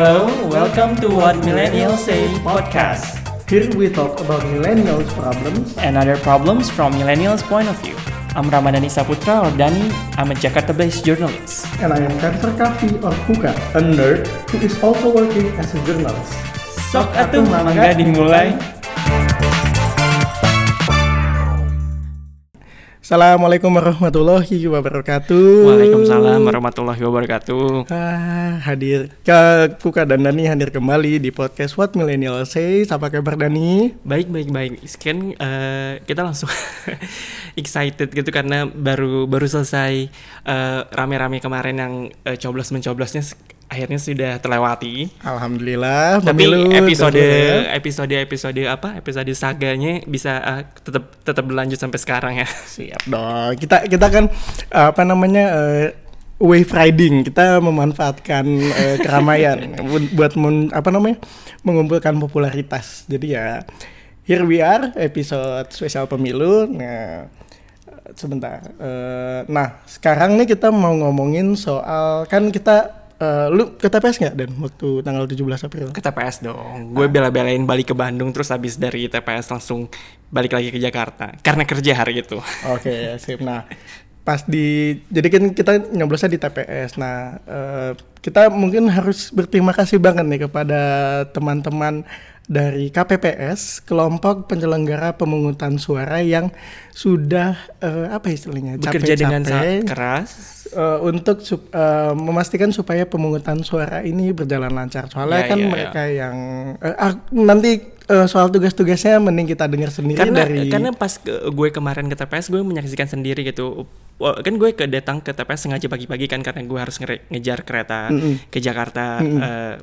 Hello, welcome to What Millennials Say podcast Here we talk about millennials problems. and other problems from millennials' point of view. I'm Ramadhani Saputra or Dani. I'm a Jakarta-based journalist. And I am Kanser Kavi or Kuka, a nerd who is also working as a journalist. Sok atuh mangga dimulai. Assalamualaikum warahmatullahi wabarakatuh. Waalaikumsalam warahmatullahi wabarakatuh. Ah, hadir ke Kuka dan Dani hadir kembali di podcast What Millennial Say. Apa kabar Dani? Baik, baik, baik. Sekian eh, kita langsung excited gitu karena baru baru selesai eh, rame-rame kemarin yang eh, coblos mencoblosnya akhirnya sudah terlewati. Alhamdulillah. Tapi pemilu episode udah- episode episode apa episode saganya bisa eh, tetap tetap berlanjut sampai sekarang ya. Siap dong. Kita kita kan apa namanya eh, wave riding. Kita memanfaatkan eh, keramaian bu- buat men- apa namanya mengumpulkan popularitas. Jadi ya here we are episode spesial pemilu. Nah sebentar. Eh, nah sekarang nih kita mau ngomongin soal kan kita eh, lu ke TPS nggak dan waktu tanggal 17 April? Ke TPS dong. Gue bela-belain balik ke Bandung terus habis dari TPS langsung balik lagi ke Jakarta karena kerja hari itu. Oke, sip. Nah, pas di jadi kan kita nyoblosnya di TPS. Nah, eh, kita mungkin harus berterima kasih banget nih kepada teman-teman dari KPPS, kelompok penyelenggara pemungutan suara yang sudah eh, apa istilahnya Bekerja dengan capek-capek, sangat keras. Eh, untuk sup- eh, memastikan supaya pemungutan suara ini berjalan lancar. Soalnya Ya, kan ya, ya. mereka yang eh, ah, nanti eh, soal tugas-tugasnya mending kita dengar sendiri Karena dari karena pas ke- gue kemarin ke TPS gue menyaksikan sendiri gitu. Kan gue ke datang ke TPS sengaja pagi-pagi kan karena gue harus ngere- ngejar kereta ke Jakarta eh,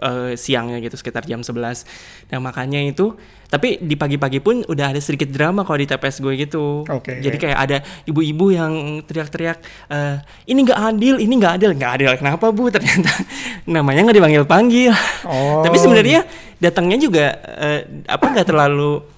eh, siangnya gitu sekitar jam 11. Nah, makanya itu tapi di pagi-pagi pun udah ada sedikit drama kalau di TPS gue gitu. Oke. Jadi kayak ada ibu-ibu yang teriak-teriak eh, ini nggak adil, ini nggak adil, nggak adil. Kenapa bu? Ternyata namanya nggak dipanggil-panggil. Oh. Tapi sebenarnya datangnya juga eh, apa nggak terlalu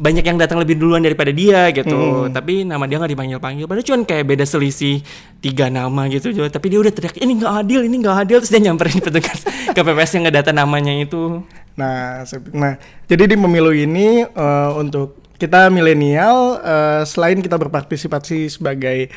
banyak yang datang lebih duluan daripada dia gitu. Tapi nama dia nggak dipanggil-panggil. Padahal cuman kayak beda selisih tiga nama gitu. Tapi dia udah teriak ini nggak adil, ini nggak adil. Terus dia nyamperin petugas KPPS yang nggak data namanya itu. Nah, nah, jadi di pemilu ini eh, untuk kita milenial eh, selain kita berpartisipasi sebagai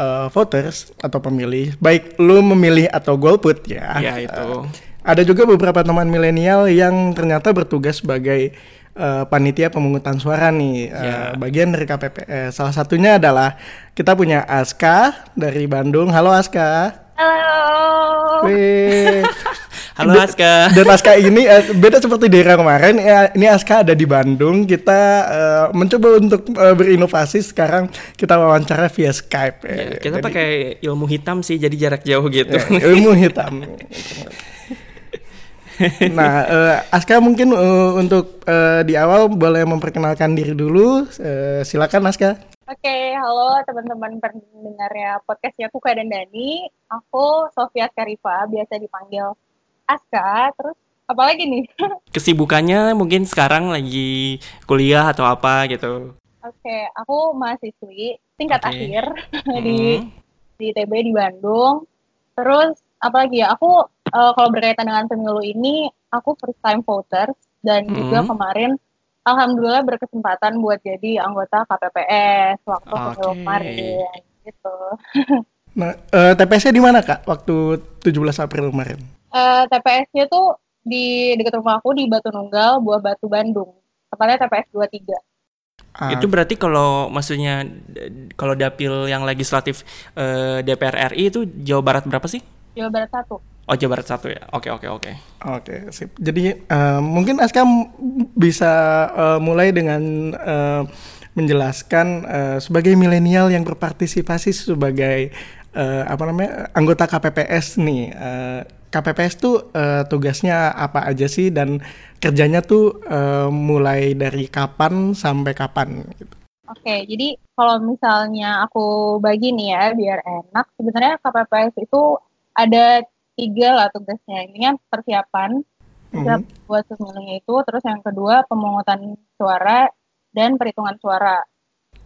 eh, voters atau pemilih, baik lu memilih atau golput ya. Ya, itu. eh, ada juga beberapa teman milenial yang ternyata bertugas sebagai eh, panitia pemungutan suara nih, eh, Ya. bagian dari KPPS. Salah satunya adalah kita punya Aska dari Bandung. Halo Aska. Halo. Wih. Halo Aska. Dan Aska ini eh, beda seperti daerah kemarin. Ya, ini Aska ada di Bandung. Kita eh, mencoba untuk eh, berinovasi. Sekarang kita wawancara via Skype. Ya, Eh, kita jadi- pakai ilmu hitam sih, jadi jarak jauh gitu. eh, ilmu hitam. nah, eh, Aska mungkin eh, untuk eh, di awal boleh memperkenalkan diri dulu. Eh, silakan Aska. Oke, halo teman-teman pendengarnya podcastnya Kuka dan Dani. Aku Sofia Karifa, biasa dipanggil Aska. Terus apa lagi nih? Kesibukannya mungkin sekarang lagi kuliah atau apa gitu. Oke, aku mahasiswi tingkat Oke. akhir di Hmm. di ITB di Bandung. Terus apa lagi ya? Aku eh, kalau berkaitan dengan pemilu ini, aku first time voter dan juga Hmm. kemarin alhamdulillah berkesempatan buat jadi anggota KPPS waktu pemilu Oke. kemarin gitu. Nah, eh, TPS-nya di mana kak? Waktu 17 April kemarin. Eh, TPS-nya tuh di dekat rumah aku di Batu Nunggal, Buah Batu Bandung. Tepatnya TPS 23. Ah, Itu berarti kalau maksudnya kalau dapil yang legislatif eh, DPR RI itu Jawa Barat berapa sih? Jawa Barat 1. Oh Jawa Barat satu ya. Oke oke oke. Oke, sip. Jadi eh, mungkin Aska bisa eh, mulai dengan eh, menjelaskan eh, sebagai milenial yang berpartisipasi sebagai eh, apa namanya anggota KPPS nih. Eh, KPPS tuh eh, tugasnya apa aja sih dan kerjanya tuh eh, mulai dari kapan sampai kapan? Gitu. Oke, jadi kalau misalnya aku bagi nih ya, biar enak. Sebenarnya KPPS itu ada tiga lah tugasnya. Ini persiapan, persiapan buat pemilunya itu. Terus yang kedua pemungutan suara dan perhitungan suara.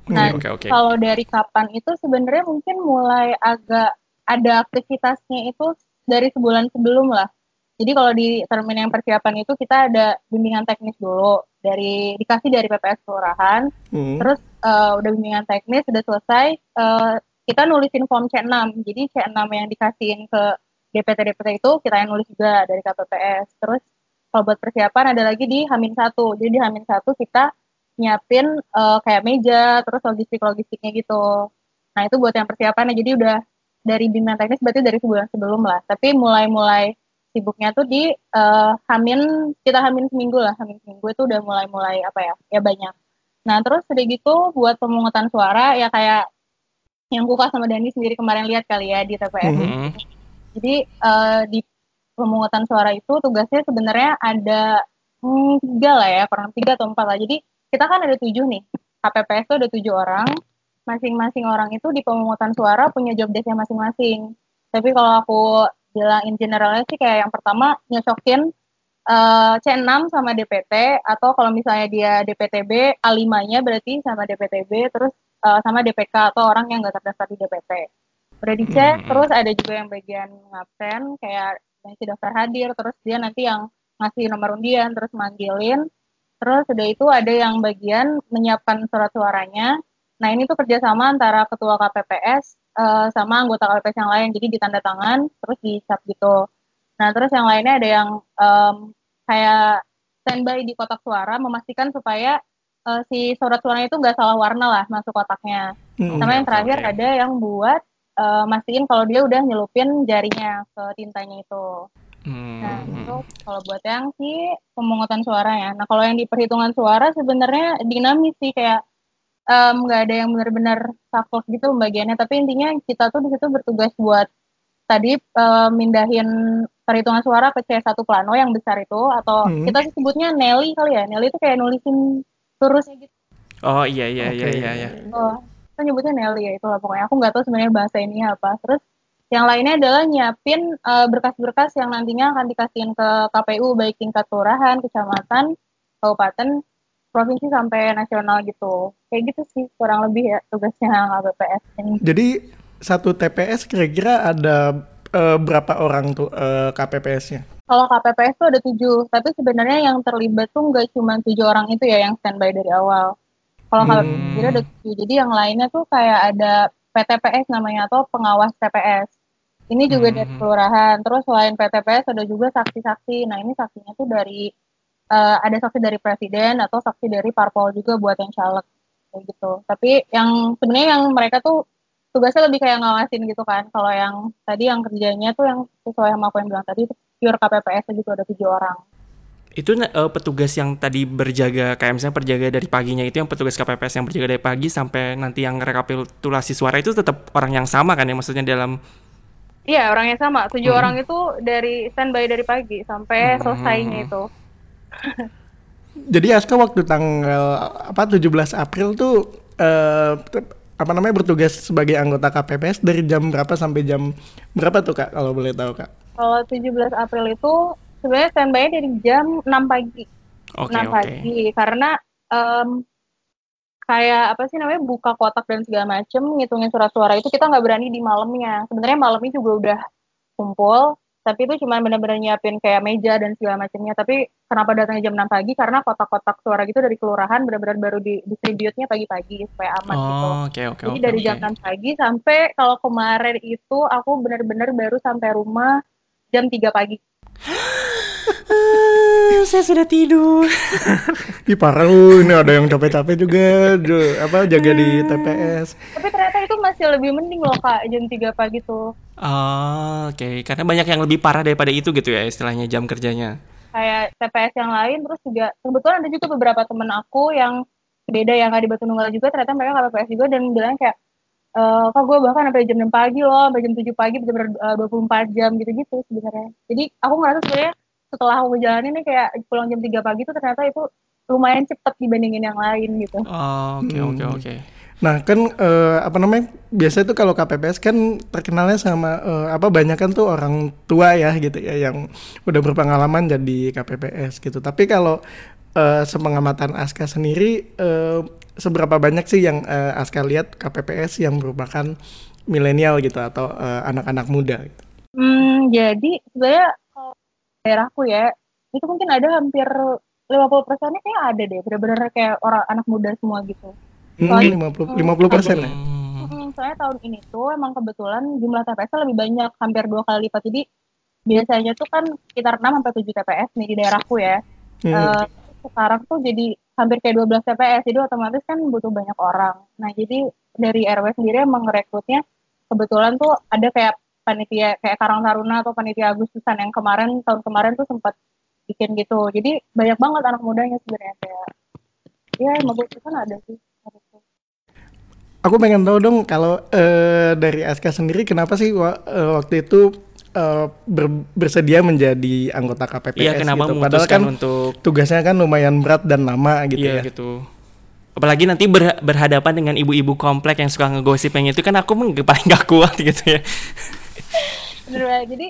Nah, Oke oke. kalau dari kapan itu sebenarnya mungkin mulai agak ada aktivitasnya itu dari sebulan sebelum lah. Jadi kalau di termin yang persiapan itu kita ada bimbingan teknis dulu dari dikasih dari PPS kelurahan. Hmm. Terus uh, udah bimbingan teknis sudah selesai, uh, kita nulisin form C6. Jadi C6 yang dikasihin ke DPT DPT itu kita yang nulis juga dari KPPS. Terus kalau buat persiapan ada lagi di Hamin satu. Jadi di Hamin satu kita nyiapin uh, kayak meja, terus logistik logistiknya gitu. Nah itu buat yang persiapan. Jadi udah dari bimbingan teknis berarti dari sebulan sebelum lah. Tapi mulai-mulai sibuknya tuh di uh, Hamin kita Hamin seminggu lah. Hamin seminggu itu udah mulai-mulai apa ya ya banyak. Nah terus udah gitu buat pemungutan suara ya kayak yang Kuka sama Dani sendiri kemarin lihat kali ya di TPS mm -hmm. jadi uh, di pemungutan suara itu tugasnya sebenarnya ada hmm, tiga lah ya kurang tiga atau empat lah. Jadi kita kan ada tujuh nih. KPPS tuh ada tujuh orang masing-masing orang itu di pemungutan suara punya job desknya masing-masing tapi kalau aku bilang in generalnya sih kayak yang pertama nyocokin uh, C6 sama DPT atau kalau misalnya dia DPTB A5-nya berarti sama DPTB terus uh, sama DPK atau orang yang nggak terdaftar di DPT. Udah dicek, hmm. terus ada juga yang bagian ngabsen kayak yang sudah daftar hadir, terus dia nanti yang ngasih nomor undian, terus manggilin. Terus udah itu ada yang bagian menyiapkan surat suaranya. Nah ini tuh kerjasama antara ketua KPPS uh, sama anggota KPPS yang lain. Jadi ditanda tangan terus dicap gitu. Nah terus yang lainnya ada yang um, kayak standby di kotak suara memastikan supaya uh, si surat suaranya itu nggak salah warna lah masuk kotaknya. Hmm, sama yang terakhir okay. ada yang buat uh, mastiin kalau dia udah nyelupin jarinya ke tintanya itu. Hmm. nah itu kalau buat yang si pemungutan suara ya nah kalau yang di perhitungan suara sebenarnya dinamis sih kayak nggak um, ada yang benar-benar saklek gitu pembagiannya tapi intinya kita tuh di situ bertugas buat tadi uh, mindahin perhitungan suara ke C1 plano yang besar itu atau hmm. kita sebutnya Nelly kali ya Nelly itu kayak nulisin turusnya gitu oh iya iya okay. iya iya iya oh kita nyebutnya Nelly ya itu lah pokoknya aku nggak tahu sebenarnya bahasa ini apa terus yang lainnya adalah nyiapin berkas berkas-berkas yang nantinya akan dikasihin ke KPU baik tingkat kelurahan, kecamatan, kabupaten, provinsi sampai nasional gitu. Kayak gitu sih kurang lebih ya tugasnya KPPS ini. Jadi satu TPS kira-kira ada uh, berapa orang tuh uh, KPPS-nya? Kalau KPPS tuh ada tujuh, tapi sebenarnya yang terlibat tuh nggak cuma tujuh orang itu ya yang standby dari awal. Kalau hmm. KPPS ada tujuh, jadi yang lainnya tuh kayak ada PTPS namanya atau pengawas TPS. Ini juga hmm. dari kelurahan. Terus selain PTPS ada juga saksi-saksi. Nah ini saksinya tuh dari uh, ada saksi dari presiden atau saksi dari parpol juga buat yang caleg kayak gitu. Tapi yang sebenarnya yang mereka tuh tugasnya lebih kayak ngawasin gitu kan. Kalau yang tadi yang kerjanya tuh yang sesuai sama aku yang bilang tadi itu pure KPPS gitu ada tujuh orang. Itu uh, petugas yang tadi berjaga kayak misalnya perjaga dari paginya itu yang petugas KPPS yang berjaga dari pagi sampai nanti yang rekapitulasi suara itu tetap orang yang sama kan ya maksudnya dalam Iya orang yang sama tujuh hmm. orang itu dari standby dari pagi sampai hmm. selesainya itu. Jadi Aska waktu tanggal apa 17 April tuh uh, apa namanya bertugas sebagai anggota KPPS dari jam berapa sampai jam berapa tuh Kak kalau boleh tahu Kak? Kalau 17 April itu sebenarnya standby dari jam 6 pagi. Okay, 6 okay. pagi karena um, kayak apa sih namanya buka kotak dan segala macem ngitungin surat suara itu kita nggak berani di malamnya. Sebenarnya malamnya juga udah kumpul tapi itu cuma benar-benar nyiapin kayak meja dan segala macamnya. Tapi kenapa datangnya jam 6 pagi? Karena kotak-kotak suara gitu dari kelurahan benar-benar baru di distribute-nya pagi-pagi supaya aman oh, gitu okay, okay, jadi okay, dari okay. jam 6 pagi sampai kalau kemarin itu aku benar-benar baru sampai rumah jam 3 pagi saya sudah tidur. Ih parah lu, ini ada yang capek-capek juga, apa jaga di TPS. Tapi ternyata itu masih lebih mending loh kak, jam 3 pagi tuh. Oh, oke. Okay. Karena banyak yang lebih parah daripada itu gitu ya istilahnya jam kerjanya. Kayak TPS yang lain, terus juga kebetulan ada juga beberapa temen aku yang beda yang nggak di Batu Nunggal juga, ternyata mereka nggak TPS juga dan bilang kayak, e, kok gue bahkan sampai jam 6 pagi loh, sampai jam 7 pagi, bener-bener uh, 24 jam gitu-gitu sebenarnya. Jadi aku ngerasa sebenarnya setelah aku jalanin nih kayak pulang jam 3 pagi tuh ternyata itu lumayan cepet dibandingin yang lain gitu. Oh, oke oke hmm. oke. Nah kan uh, apa namanya biasa itu kalau KPPS kan terkenalnya sama uh, apa banyak kan tuh orang tua ya gitu ya yang udah berpengalaman jadi KPPS gitu. Tapi kalau uh, sepengamatan Aska sendiri uh, seberapa banyak sih yang uh, Aska lihat KPPS yang merupakan milenial gitu atau anak-anak uh, muda? Gitu? Hmm, jadi sebenarnya daerahku ya itu mungkin ada hampir 50 persennya kayak ada deh bener-bener kayak orang anak muda semua gitu. Soalnya hmm, 50 persen ya? Hmm, soalnya tahun ini tuh emang kebetulan jumlah TPS lebih banyak hampir dua kali lipat. Jadi biasanya tuh kan sekitar 6 sampai 7 TPS nih di daerahku ya. Hmm. uh, sekarang tuh jadi hampir kayak 12 TPS jadi otomatis kan butuh banyak orang. Nah jadi dari RW sendiri emang rekrutnya kebetulan tuh ada kayak panitia kayak Karang Taruna atau panitia Agustusan yang kemarin tahun kemarin tuh sempat bikin gitu jadi banyak banget anak mudanya sebenarnya kayak ya kan ada sih aku pengen tahu dong kalau uh, dari Aska sendiri kenapa sih uh, waktu itu uh, ber, bersedia menjadi anggota KPPS iya, kenapa gitu. Padahal kan untuk tugasnya kan lumayan berat dan lama gitu iya, ya. gitu. Apalagi nanti ber, berhadapan dengan ibu-ibu komplek yang suka ngegosip yang itu kan aku paling gak kuat gitu ya. Bener Jadi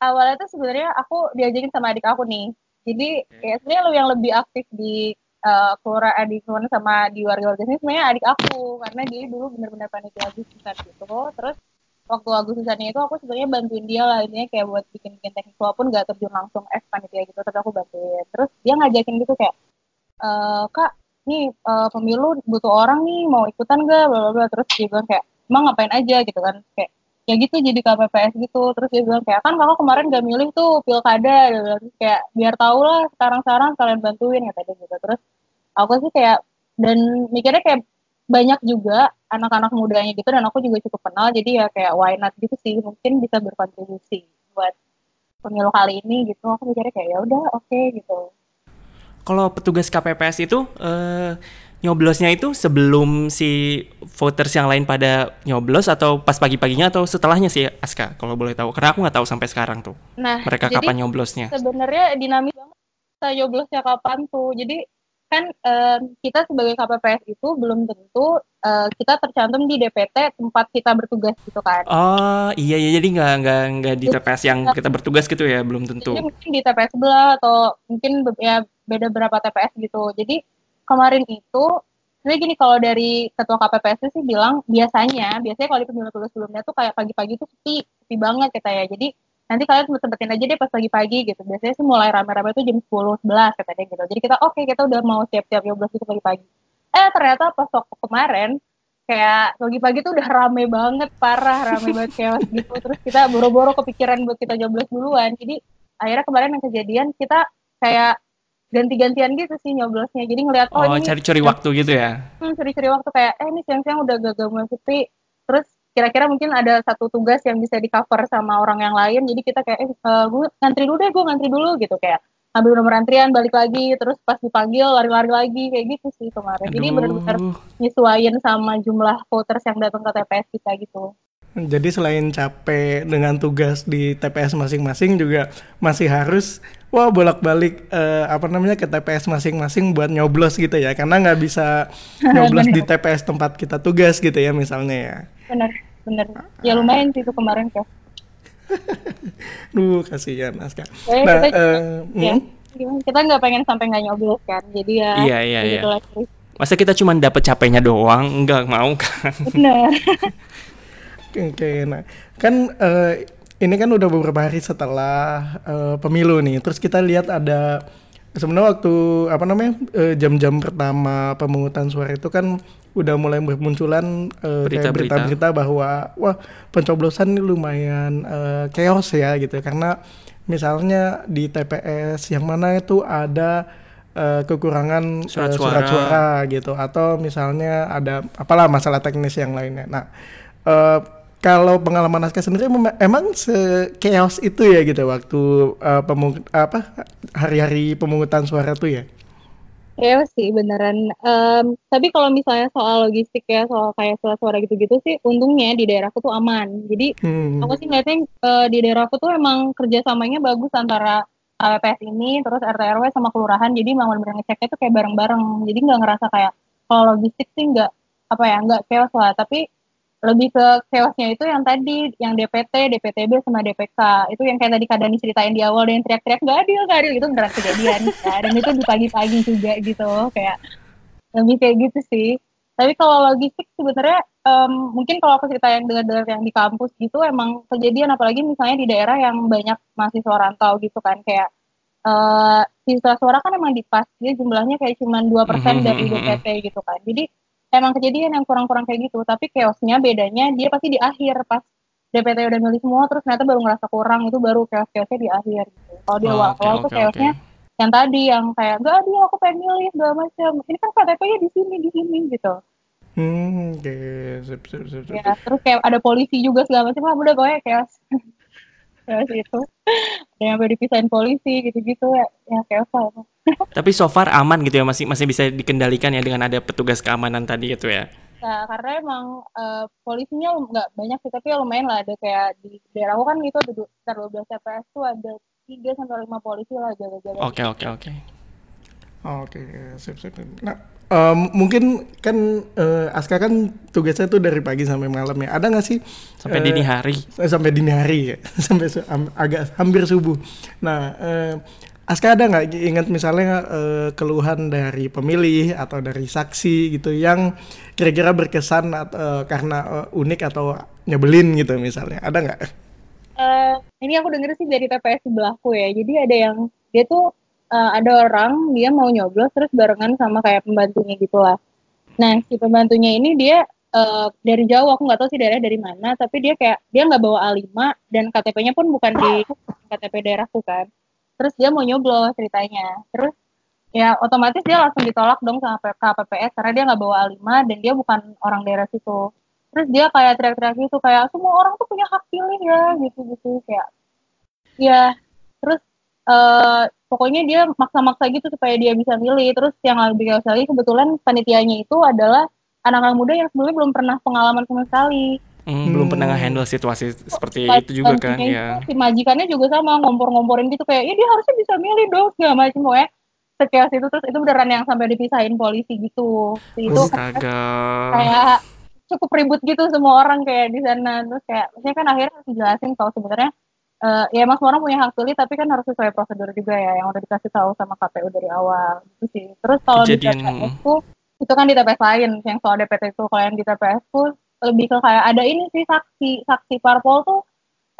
awalnya tuh sebenarnya aku diajakin sama adik aku nih. Jadi kayak sebenarnya lu yang lebih aktif di uh, kelurahan adik kelurahan sama di warga-warga sini sebenarnya adik aku. Karena dia dulu benar-benar panitia agustusan gitu. Terus waktu agustusannya itu aku sebenarnya bantuin dia lah ini kayak buat bikin-bikin teknik walaupun gak terjun langsung es panitia gitu tapi aku bantuin. Terus dia ngajakin gitu kayak e, kak nih uh, pemilu butuh orang nih mau ikutan gak bla bla terus dia bilang kayak emang ngapain aja? Gitu kan. Kayak ya gitu jadi KPPS gitu. Terus dia bilang kayak kan kakak kemarin gak milih tuh pilkada dia bilang. Kayak biar tau lah sekarang-sekarang kalian bantuin kata dia gitu. Terus aku sih kayak dan mikirnya kayak banyak juga anak-anak mudanya gitu dan aku juga cukup kenal jadi ya kayak why not gitu sih. Mungkin bisa berkontribusi buat pemilu kali ini gitu. Aku mikirnya kayak ya udah oke okay, gitu. Kalau petugas KPPS itu uh, nyoblosnya itu sebelum si voters yang lain pada nyoblos atau pas pagi-paginya atau setelahnya sih Aska? Kalau boleh tahu karena aku nggak tahu sampai sekarang tuh nah, mereka kapan nyoblosnya. sebenarnya dinamis banget kita nyoblosnya kapan tuh. Jadi kan um, kita sebagai KPPS itu belum tentu uh, kita tercantum di DPT tempat kita bertugas gitu kan. Oh iya iya. Jadi nggak nggak nggak di TPS yang kita bertugas gitu ya? Belum tentu. Jadi mungkin di TPS sebelah atau mungkin ya beda berapa TPS gitu. Jadi kemarin itu jadi gini kalau dari ketua KPPS sih bilang biasanya biasanya kalau di pemilu sebelumnya tuh kayak pagi-pagi tuh sepi sepi banget kita ya. Jadi nanti kalian sempetin aja deh pas pagi-pagi gitu. Biasanya sih mulai rame-rame tuh jam 10 11 katanya gitu. Jadi kita oke okay, kita udah mau siap-siap nyoblos itu pagi-pagi. Eh ternyata pas waktu kemarin kayak pagi-pagi tuh udah rame banget parah rame banget chaos gitu. Terus kita boro-boro kepikiran buat kita nyoblos duluan. Jadi akhirnya kemarin yang kejadian kita kayak ganti-gantian gitu sih nyoblosnya. Jadi ngeliat oh, oh cari-cari waktu gitu ya? Hmm, cari-cari waktu kayak eh ini siang-siang udah gagal sepi terus kira-kira mungkin ada satu tugas yang bisa di cover sama orang yang lain. Jadi kita kayak eh uh, gue ngantri dulu deh gue ngantri dulu gitu. Kayak ambil nomor antrian balik lagi. Terus pas dipanggil lari-lari lagi. Kayak gitu sih kemarin. Aduh. jadi benar-benar nyesuaiin sama jumlah voters yang datang ke TPS kita gitu. Jadi selain capek dengan tugas di TPS masing-masing juga masih harus wah bolak-balik uh, apa namanya ke TPS masing-masing buat nyoblos gitu ya karena nggak bisa nyoblos di TPS tempat kita tugas gitu ya misalnya ya. Benar, benar. Ya lumayan sih itu kemarin kok. Duh, kasihan Aska. Eh, nah, kita, uh, ya, hmm? kita nggak pengen sampai nggak nyoblos kan, jadi ya. Iya iya iya. Masa kita cuma dapat capeknya doang, nggak mau kan? Benar. Oke, nah kan uh, ini kan udah beberapa hari setelah uh, pemilu nih. Terus kita lihat ada sebenarnya waktu apa namanya jam-jam uh, pertama pemungutan suara itu kan udah mulai bermunculan uh, berita-berita bahwa wah pencoblosan ini lumayan uh, chaos ya gitu karena misalnya di TPS yang mana itu ada uh, kekurangan surat, uh, surat suara. suara gitu atau misalnya ada apalah masalah teknis yang lainnya. Nah, uh, kalau pengalaman Aska sendiri emang se chaos itu ya gitu waktu uh, pemung apa hari-hari pemungutan suara tuh ya? Iya sih beneran. Um, tapi kalau misalnya soal logistik ya, soal kayak suara-suara gitu-gitu sih, untungnya di daerahku tuh aman. Jadi hmm. aku sih ngeliatnya uh, di daerahku tuh emang kerjasamanya bagus antara KPPS ini, terus RT RW sama kelurahan. Jadi emang bener-bener ngeceknya tuh kayak bareng-bareng. Jadi nggak ngerasa kayak kalau logistik sih nggak apa ya nggak chaos lah. Tapi lebih ke chaosnya itu yang tadi yang DPT, DPTB sama DPK itu yang kayak tadi Kadani ceritain di awal dan teriak-teriak gak adil gak adil itu beneran kejadian ya. dan itu di pagi-pagi juga gitu kayak lebih kayak gitu sih Tapi kalau logistik sebenarnya um, mungkin kalau aku cerita yang dengar-dengar yang di kampus gitu emang kejadian apalagi misalnya di daerah yang banyak mahasiswa rantau gitu kan kayak uh, siswa suara kan emang di pas dia jumlahnya kayak cuma dua persen dari DPT gitu kan. Jadi emang kejadian yang kurang-kurang kayak gitu. Tapi chaosnya bedanya dia pasti di akhir pas DPT udah milih semua terus ternyata baru ngerasa kurang itu baru chaos-chaosnya di akhir gitu. Kalau di awal-awal oh, okay, tuh okay, chaosnya okay yang tadi yang kayak enggak dia aku pengen milih segala macam ini kan KTP-nya di sini di sini gitu hmm oke okay. sip, sip, sip, sip. ya terus kayak ada polisi juga segala macam lah udah pokoknya kayak chaos itu ada yang dipisahin polisi gitu-gitu ya ya chaos lah tapi so far aman gitu ya masih masih bisa dikendalikan ya dengan ada petugas keamanan tadi gitu ya Nah, karena emang uh, polisinya nggak banyak sih, tapi ya lumayan lah. Ada kayak di daerah kan itu ada sekitar 12 TPS tuh ada tiga sampai lima polisi lah jaga-jaga. Oke oke oke. Oke, sip sip. Nah, um, mungkin kan uh, Aska kan tugasnya tuh dari pagi sampai malam ya. Ada nggak sih sampai uh, dini hari? Sampai dini hari ya, sampai um, agak hampir subuh. Nah, uh, Aska ada nggak ingat misalnya uh, keluhan dari pemilih atau dari saksi gitu yang kira-kira berkesan uh, karena uh, unik atau nyebelin gitu misalnya? Ada nggak? Uh, ini aku denger sih dari TPS sebelahku ya. Jadi ada yang dia tuh uh, ada orang dia mau nyoblos terus barengan sama kayak pembantunya gitu lah. Nah si pembantunya ini dia uh, dari jauh aku nggak tahu sih daerah dari mana, tapi dia kayak dia nggak bawa A5 dan KTP-nya pun bukan di KTP daerahku kan. Terus dia mau nyoblos ceritanya. Terus ya otomatis dia langsung ditolak dong sama KPPS karena dia nggak bawa A5 dan dia bukan orang daerah situ terus dia kayak teriak-teriak gitu kayak semua orang tuh punya hak pilih ya gitu-gitu kayak ya terus uh, pokoknya dia maksa-maksa gitu supaya dia bisa milih. Terus yang lebih kayak sekali kebetulan panitianya itu adalah anak-anak muda yang sebelumnya belum pernah pengalaman sama sekali. Hmm, hmm. belum pernah handle situasi seperti Pas, itu juga kan ya. si majikannya juga sama ngompor-ngomporin gitu kayak ya dia harusnya bisa milih dong segala macam ya sekilas itu. Terus itu beneran yang sampai dipisahin polisi gitu. Itu kayak cukup ribut gitu semua orang kayak di sana. Terus kayak maksudnya kan akhirnya harus dijelasin kalau sebenarnya uh, ya emang semua orang punya hak pilih tapi kan harus sesuai prosedur juga ya yang udah dikasih tahu sama KPU dari awal gitu sih terus kalau di TPS ku itu kan di TPS lain yang soal DPT itu kalau yang di TPS ku lebih ke kayak ada ini sih saksi saksi parpol tuh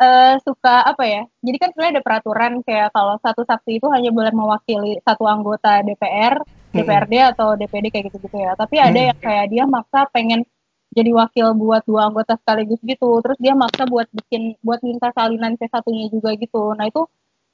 uh, suka apa ya jadi kan sebenarnya ada peraturan kayak kalau satu saksi itu hanya boleh mewakili satu anggota DPR DPRD hmm. atau DPD kayak gitu gitu ya tapi ada hmm. yang kayak dia maksa pengen jadi wakil buat dua anggota sekaligus gitu. Terus dia maksa buat bikin buat minta salinan C satunya juga gitu. Nah itu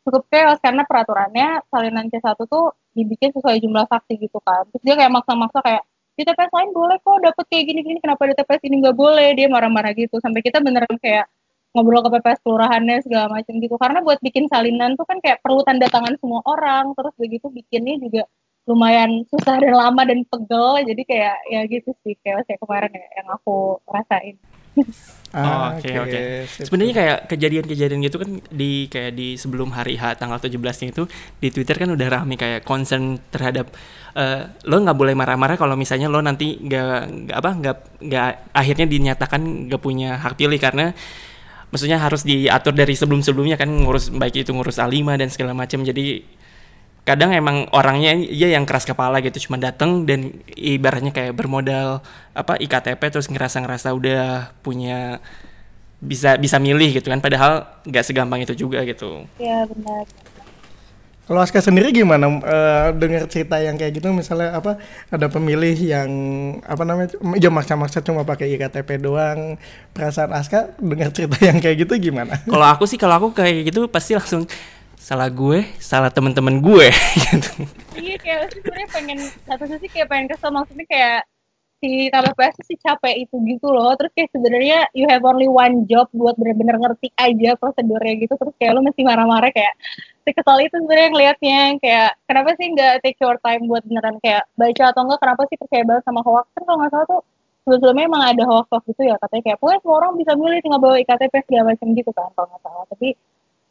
cukup chaos karena peraturannya salinan C1 tuh dibikin sesuai jumlah saksi gitu kan. Terus dia kayak maksa-maksa kayak di TPS lain boleh kok dapet kayak gini-gini kenapa di TPS ini nggak boleh? Dia marah-marah gitu. Sampai kita beneran kayak ngobrol ke PPS kelurahannya segala macam gitu. Karena buat bikin salinan tuh kan kayak perlu tanda tangan semua orang. Terus begitu bikinnya juga lumayan susah dan lama dan pegel jadi kayak ya gitu sih kayak saya kemarin ya yang aku rasain Ah, oke oke. Okay, okay. Sebenarnya kayak kejadian-kejadian gitu kan di kayak di sebelum hari H tanggal 17-nya itu di Twitter kan udah rame kayak concern terhadap uh, lo nggak boleh marah-marah kalau misalnya lo nanti nggak apa nggak nggak akhirnya dinyatakan nggak punya hak pilih karena maksudnya harus diatur dari sebelum-sebelumnya kan ngurus baik itu ngurus A5 dan segala macam jadi kadang emang orangnya ya yang keras kepala gitu cuma dateng dan ibaratnya kayak bermodal apa iktp terus ngerasa ngerasa udah punya bisa bisa milih gitu kan padahal nggak segampang itu juga gitu. Ya benar. Kalau Aska sendiri gimana uh, dengar cerita yang kayak gitu? Misalnya apa ada pemilih yang apa namanya ya maksa-maksa cuma pakai iktp doang. Perasaan Aska dengar cerita yang kayak gitu gimana? Kalau aku sih kalau aku kayak gitu pasti langsung salah gue, salah temen-temen gue gitu. Iya kayak sebenarnya pengen satu sisi kayak pengen kesel maksudnya kayak si KPPS sih capek itu gitu loh. Terus kayak sebenarnya you have only one job buat bener-bener ngerti aja prosedurnya gitu. Terus kayak lo mesti marah-marah kayak si kesel itu sebenarnya ngelihatnya kayak kenapa sih nggak take your time buat beneran kayak baca atau enggak kenapa sih percaya banget sama hoax kan kalau nggak salah tuh sebelumnya emang ada hoax hoax gitu ya katanya kayak pokoknya semua orang bisa milih tinggal bawa iktp segala macam gitu kan kalau nggak salah tapi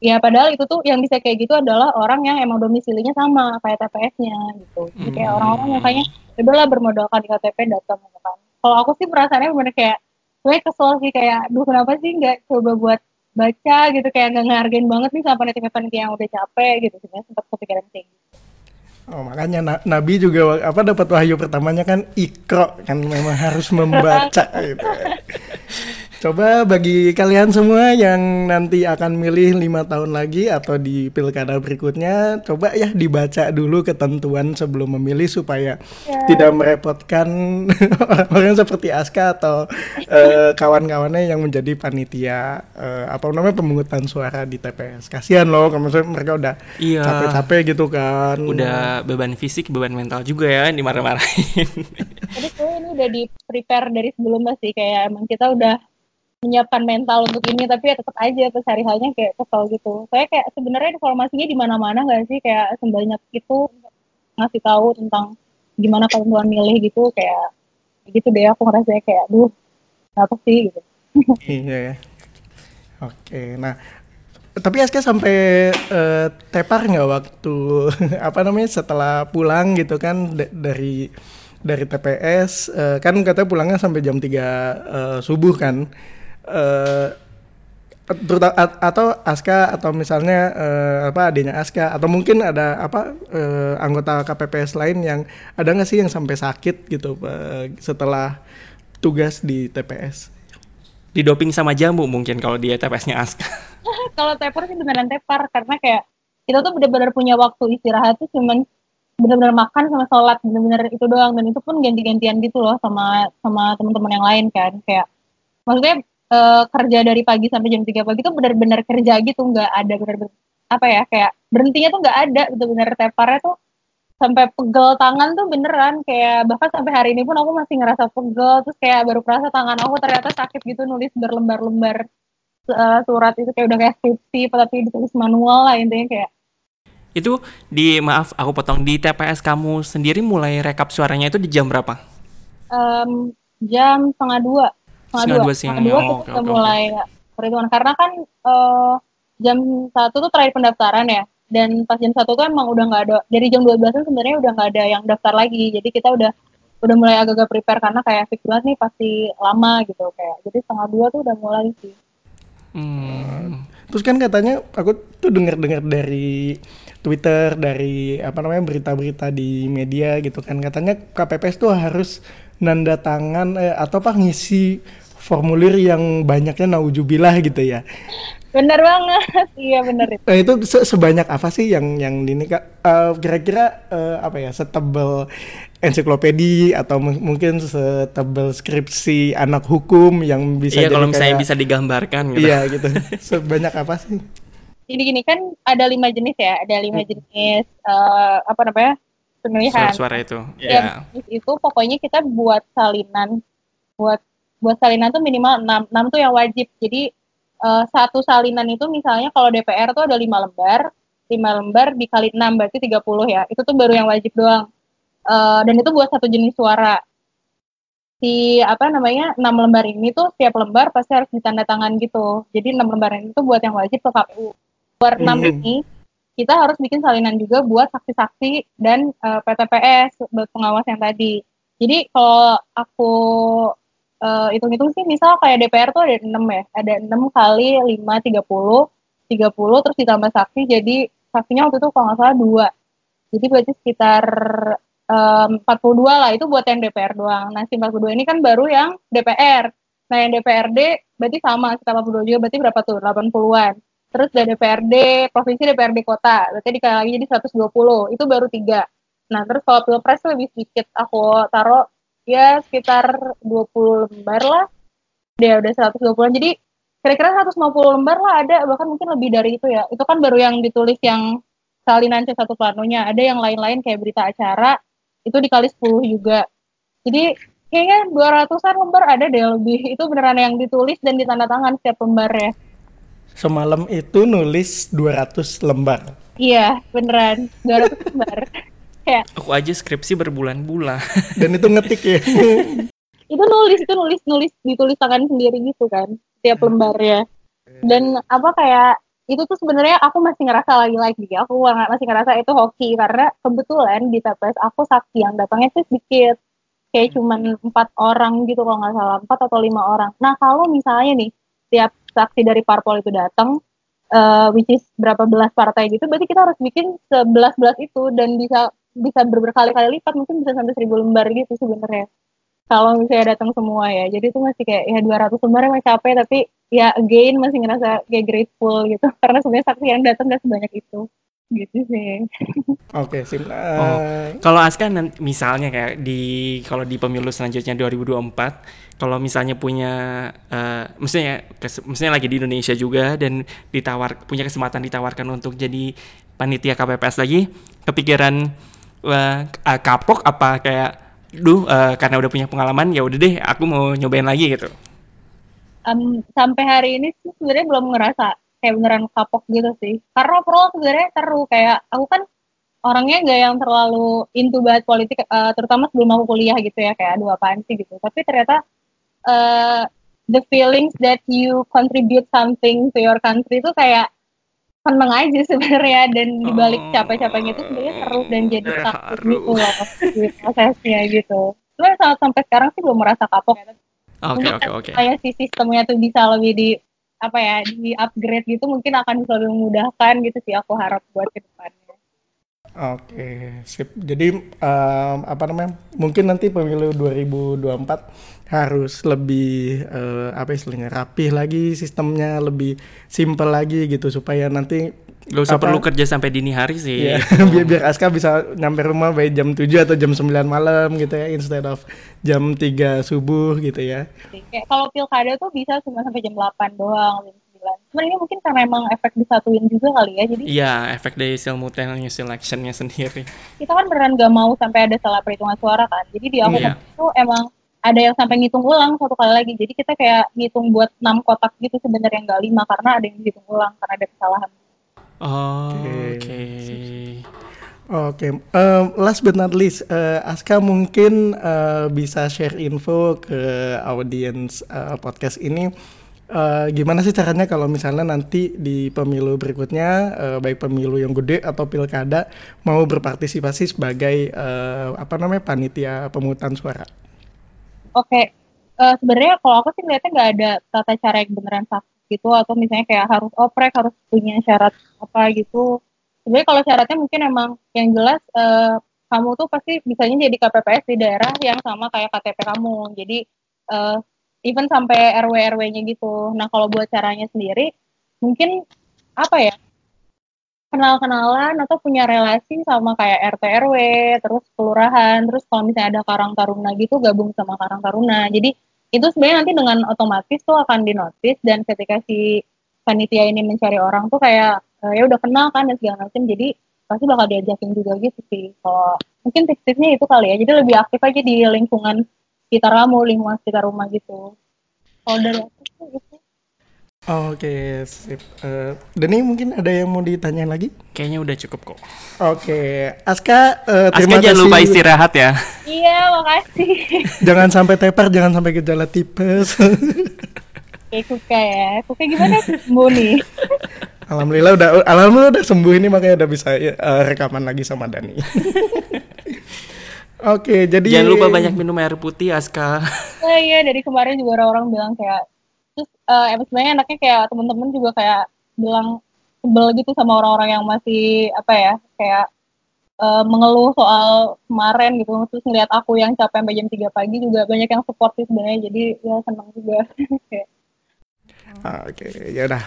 ya padahal itu tuh yang bisa kayak gitu adalah orang yang emang domisilinya sama kayak TPS-nya gitu. Jadi kayak hmm. orang-orang yang kayaknya ya udahlah bermodalkan di KTP datang gitu kan. Kalau aku sih perasaannya bener kayak gue kesel sih kayak duh kenapa sih nggak coba buat baca gitu. Kayak nggak ngehargain banget nih sama panitia-panitia yang udah capek gitu. Sebenarnya sempat kepikiran kayak gitu. Oh, makanya na Nabi juga apa dapat wahyu pertamanya kan ikro kan memang harus membaca gitu. Coba bagi kalian semua yang nanti akan milih lima tahun lagi atau di pilkada berikutnya, coba ya dibaca dulu ketentuan sebelum memilih supaya yeah. tidak merepotkan orang-orang seperti Aska atau uh, kawan-kawannya yang menjadi panitia uh, apa namanya pemungutan suara di TPS. Kasihan loh, kalau mereka udah iya. capek-capek gitu kan. Udah beban fisik, beban mental juga ya dimarah-marahin. Jadi ini udah di prepare dari sebelumnya sih kayak emang kita udah menyiapkan mental untuk ini tapi ya tetap aja pas hari harinya kayak kesel gitu. Saya kayak sebenarnya informasinya di mana-mana nggak sih? Kayak sebanyak itu ngasih tahu tentang gimana ketentuan milih gitu kayak gitu deh aku ngerasa kayak duh apa sih gitu. Iya ya. Oke nah tapi Aska sampai uh, tepar nggak waktu apa namanya setelah pulang gitu kan dari dari TPS uh, eh, kan katanya pulangnya sampai jam 3 uh, eh, subuh kan uh, atau Aska atau misalnya uh, apa adanya Aska atau mungkin ada apa uh, anggota KPPS lain yang ada nggak sih yang sampai sakit gitu uh, setelah tugas di TPS? Didoping sama jamu mungkin kalau di TPS-nya Aska. kalau tepar sih beneran tepar karena kayak kita tuh benar-benar punya waktu istirahat tuh cuman benar-benar makan sama sholat benar-benar itu doang dan itu pun ganti-gantian gitu loh sama sama teman-teman yang lain kan kayak maksudnya uh, kerja dari pagi sampai jam 3 pagi itu benar-benar kerja gitu nggak ada benar-benar apa ya kayak berhentinya tuh nggak ada benar-benar teparnya tuh sampai pegel tangan tuh beneran kayak bahkan sampai hari ini pun aku masih ngerasa pegel terus kayak baru kerasa tangan aku ternyata sakit gitu nulis berlembar-lembar uh, surat itu kayak udah kayak skripsi tapi ditulis manual lah intinya kayak itu di maaf aku potong di TPS kamu sendiri mulai rekap suaranya itu di jam berapa? Um, jam setengah dua setengah dua, setengah dua oh, kita okay, mulai okay. perhitungan. Karena kan uh, jam satu tuh terakhir pendaftaran ya. Dan pas jam satu tuh emang udah nggak ada dari jam dua belas sebenarnya udah nggak ada yang daftar lagi. Jadi kita udah udah mulai agak-agak prepare karena kayak fix banget nih pasti lama gitu kayak. Jadi setengah dua tuh udah mulai sih. Hmm. terus kan katanya aku tuh dengar-dengar dari Twitter dari apa namanya berita-berita di media gitu kan. Katanya KPPS tuh harus nanda tangan eh, atau apa ngisi formulir yang banyaknya naujubillah gitu ya. Bener banget, iya bener itu. Nah, itu se sebanyak apa sih yang yang ini kak? Uh, kira-kira uh, apa ya setebal ensiklopedi atau mungkin setebal skripsi anak hukum yang bisa iya kalau misalnya bisa digambarkan gitu. Iya gitu. Sebanyak apa sih? Ini gini kan ada lima jenis ya, ada lima hmm. jenis uh, apa namanya pemilihan. Suara, suara itu. Ya. Yeah. Itu pokoknya kita buat salinan, buat buat salinan tuh minimal 6, 6 tuh yang wajib. Jadi uh, satu salinan itu misalnya kalau DPR tuh ada 5 lembar, 5 lembar dikali 6 berarti 30 ya. Itu tuh baru yang wajib doang. Uh, dan itu buat satu jenis suara. Si apa namanya 6 lembar ini tuh setiap lembar pasti harus ditanda tangan gitu. Jadi 6 lembar ini tuh buat yang wajib ke KPU. Buat 6 hmm. ini kita harus bikin salinan juga buat saksi-saksi dan uh, eh, PTPS buat pengawas yang tadi. Jadi kalau aku uh, hitung-hitung sih misal kayak DPR tuh ada 6 ya, ada 6 kali 5, 30, 30 terus ditambah saksi jadi saksinya waktu itu kalau nggak salah dua. Jadi berarti sekitar um, 42 lah itu buat yang DPR doang. Nah si 42 ini kan baru yang DPR. Nah yang DPRD berarti sama sekitar 42 juga berarti berapa tuh 80-an. Terus dari DPRD provinsi DPRD kota berarti dikali lagi jadi 120 itu baru tiga. Nah terus kalau pilpres lebih sedikit aku taruh ya sekitar 20 lembar lah. Dia udah 120 jadi kira-kira 150 lembar lah ada. Bahkan mungkin lebih dari itu ya. Itu kan baru yang ditulis yang salinan C1 planonya ada yang lain-lain kayak berita acara. Itu dikali 10 juga. Jadi kayaknya 200an lembar ada deh lebih. Itu beneran yang ditulis dan ditanda tangan setiap lembar ya semalam itu nulis 200 lembar. Iya beneran. 200 lembar kayak aku aja skripsi berbulan-bulan. Dan itu ngetik ya. Itu nulis itu nulis nulis ditulis tangan sendiri gitu kan setiap hmm. lembarnya. Dan apa kayak itu tuh sebenarnya aku masih ngerasa lagi-lagi aku masih ngerasa itu hoki. Karena kebetulan di TPS aku saksi yang datangnya sih sedikit. Kayak hmm. cuman empat orang gitu kalau nggak salah empat atau lima orang. Nah kalau misalnya nih tiap saksi dari parpol itu datang uh, which is berapa belas partai gitu berarti kita harus bikin sebelas belas itu. Dan bisa bisa berkali-kali lipat mungkin bisa sampai seribu lembar gitu sebenarnya kalau misalnya datang semua ya jadi itu masih kayak ya 200 lembar emang capek tapi ya again masih ngerasa kayak grateful gitu karena sebenarnya saksi yang datang gak sebanyak itu gitu sih. Oke, okay, sim. Uh... Oh, kalau Aska misalnya kayak di kalau di pemilu selanjutnya 2024, kalau misalnya punya uh, maksudnya kes, maksudnya lagi di Indonesia juga dan ditawar punya kesempatan ditawarkan untuk jadi panitia KPPS lagi, kepikiran uh, kapok apa kayak duh uh, karena udah punya pengalaman ya udah deh aku mau nyobain lagi gitu. Um, sampai hari ini sih sebenarnya belum ngerasa kayak beneran kapok gitu sih. Karena overall sebenarnya seru kayak aku kan orangnya gak yang terlalu into banget politik uh, terutama sebelum aku kuliah gitu ya kayak aduh apaan sih? gitu. Tapi ternyata uh, the feelings that you contribute something to your country itu kayak seneng aja sebenarnya dan dibalik oh, capek-capeknya itu sebenarnya seru dan jadi takut gitu loh di prosesnya gitu. Cuma saat sampai sekarang sih belum merasa kapok. Oke oke oke. Kayak si sistemnya tuh bisa lebih di apa ya di upgrade gitu mungkin akan bisa lebih memudahkan gitu sih aku harap buat ke depannya. Oke, sip. Jadi um, apa namanya? Mungkin nanti pemilu 2024 harus lebih uh, apa istilahnya rapih lagi sistemnya lebih simple lagi gitu supaya nanti Gak usah apa, perlu kerja sampai dini hari sih. Iya, biar, biar Aska bisa nyampe rumah by jam 7 atau jam 9 malam gitu ya instead of jam 3 subuh gitu ya. Kayak kalau pilkada tuh bisa cuma sampai jam 8 doang, jam 9. Cuman ini mungkin karena emang efek disatuin juga kali ya. Jadi Iya, efek dari simultaneous selectionnya sendiri. Kita kan beneran gak mau sampai ada salah perhitungan suara kan. Jadi di awal yeah. itu emang ada yang sampai ngitung ulang satu kali lagi. Jadi kita kayak ngitung buat 6 kotak gitu sebenarnya nggak 5 karena ada yang dihitung ulang karena ada kesalahan Oke. Oke. Oke, um, last but not least, uh, Aska mungkin uh, bisa share info ke audiens uh, podcast ini. Uh, gimana sih caranya kalau misalnya nanti di pemilu berikutnya, uh, baik pemilu yang gede atau pilkada, mau berpartisipasi sebagai uh, apa namanya panitia pemungutan suara? Oke, okay. uh, sebenarnya kalau aku sih ngeliatnya nggak ada tata cara yang beneran satu gitu atau misalnya kayak harus oprek harus punya syarat apa gitu sebenarnya kalau syaratnya mungkin emang yang jelas uh, kamu tuh pasti bisanya jadi KPPS di daerah yang sama kayak KTP kamu jadi uh, even sampai RW RW-nya gitu nah kalau buat caranya sendiri mungkin apa ya kenal-kenalan atau punya relasi sama kayak RT RW terus kelurahan terus kalau misalnya ada Karang Taruna gitu gabung sama Karang Taruna. Jadi itu sebenarnya nanti dengan otomatis tuh akan dinotis dan ketika si panitia ini mencari orang tuh kayak uh, ya udah kenal kan dan segala macam jadi pasti bakal diajakin juga gitu sih. Kalau mungkin tips-tipsnya itu kali ya. Jadi lebih aktif aja di lingkungan sekitar kamu lingkungan sekitar rumah gitu. Kalau dari aku gitu Oke, sip. Uh, Dani mungkin ada yang mau ditanyain lagi? Kayaknya udah cukup kok. Oke, Aska, uh, terima Aska jangan lupa istirahat ya. Iya, makasih. jangan sampai tepar, jangan sampai gejala tipes. Kayak Kuka ya. Kuka gimana sembuh nih? Alhamdulillah udah, alhamdulillah udah sembuh ini makanya udah bisa uh, rekaman lagi sama Dani. Oke, jadi jangan lupa banyak minum air putih, Aska. Oh iya, dari kemarin juga orang-orang bilang kayak terus uh, emang sebenarnya anaknya kayak temen-temen juga kayak bilang sebel gitu sama orang-orang yang masih apa ya kayak uh, mengeluh soal kemarin gitu. Terus ngeliat aku yang capek sampai jam 3 pagi juga banyak yang support sih sebenarnya. Jadi ya senang juga oke, okay. ya udah.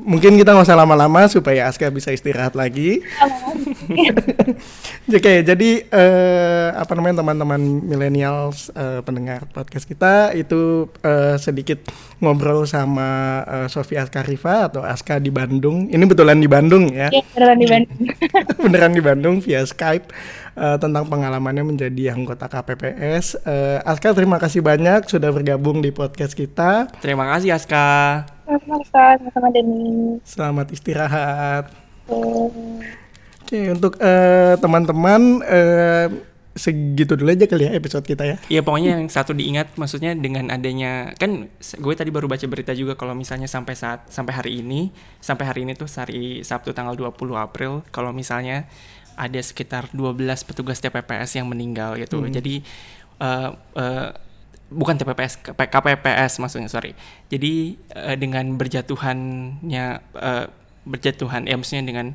Mungkin kita nggak usah lama-lama supaya Aska bisa istirahat lagi. Oke, okay, jadi uh, apa namanya teman-teman milenial uh, pendengar podcast kita itu uh, sedikit ngobrol sama uh, Sofia Askarifa atau Aska di Bandung. Ini betulan di Bandung ya? Iya, beneran di Bandung. beneran di Bandung via Skype uh, tentang pengalamannya menjadi anggota KPPS. Uh, eh, Aska terima kasih banyak sudah bergabung di podcast kita. Terima kasih Aska. Terima kasih sama-sama Deni. Selamat istirahat. Oke, okay, untuk uh, teman-teman uh, segitu dulu aja kali ya episode kita ya. Iya pokoknya yang satu diingat maksudnya dengan adanya kan gue tadi baru baca berita juga kalau misalnya sampai saat sampai hari ini sampai hari ini tuh hari Sabtu tanggal 20 April kalau misalnya ada sekitar 12 petugas TPPS yang meninggal gitu. Hmm. Jadi uh, uh, bukan TPPS KPPS maksudnya sorry. Jadi uh, dengan berjatuhannya uh, berjatuhan ya maksudnya dengan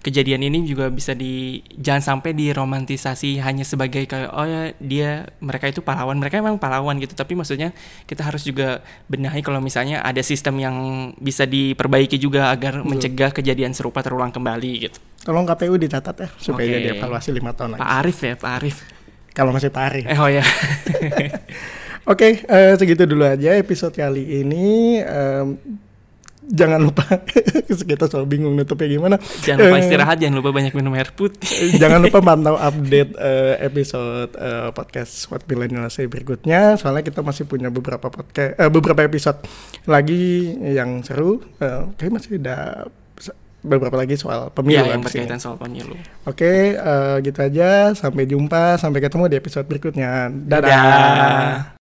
kejadian ini juga bisa di jangan sampai diromantisasi hanya sebagai kayak oh ya dia mereka itu pahlawan mereka memang pahlawan gitu tapi maksudnya kita harus juga benahi kalau misalnya ada sistem yang bisa diperbaiki juga agar Betul. mencegah kejadian serupa terulang kembali gitu Tolong KPU dicatat ya supaya Oke. jadi evaluasi lima tahun lagi. Pak Arif ya Pak Arif Kalau masih Pak Ari. eh oh ya Oke, eh, segitu dulu aja episode kali ini. Em, jangan lupa kita soal bingung nutupnya gimana. jangan lupa Eh, istirahat jangan lupa banyak minum air putih jangan lupa pantau update eh, episode eh, podcast What Millennial Say berikutnya. Soalnya kita masih punya beberapa podcast, eh, beberapa episode lagi yang seru. Eh, kayak masih ada beberapa lagi soal pemilu ya yang berkaitan soal pemilu Oke, eh, gitu aja. Sampai jumpa. Sampai ketemu di episode berikutnya. Dadah. Dadah.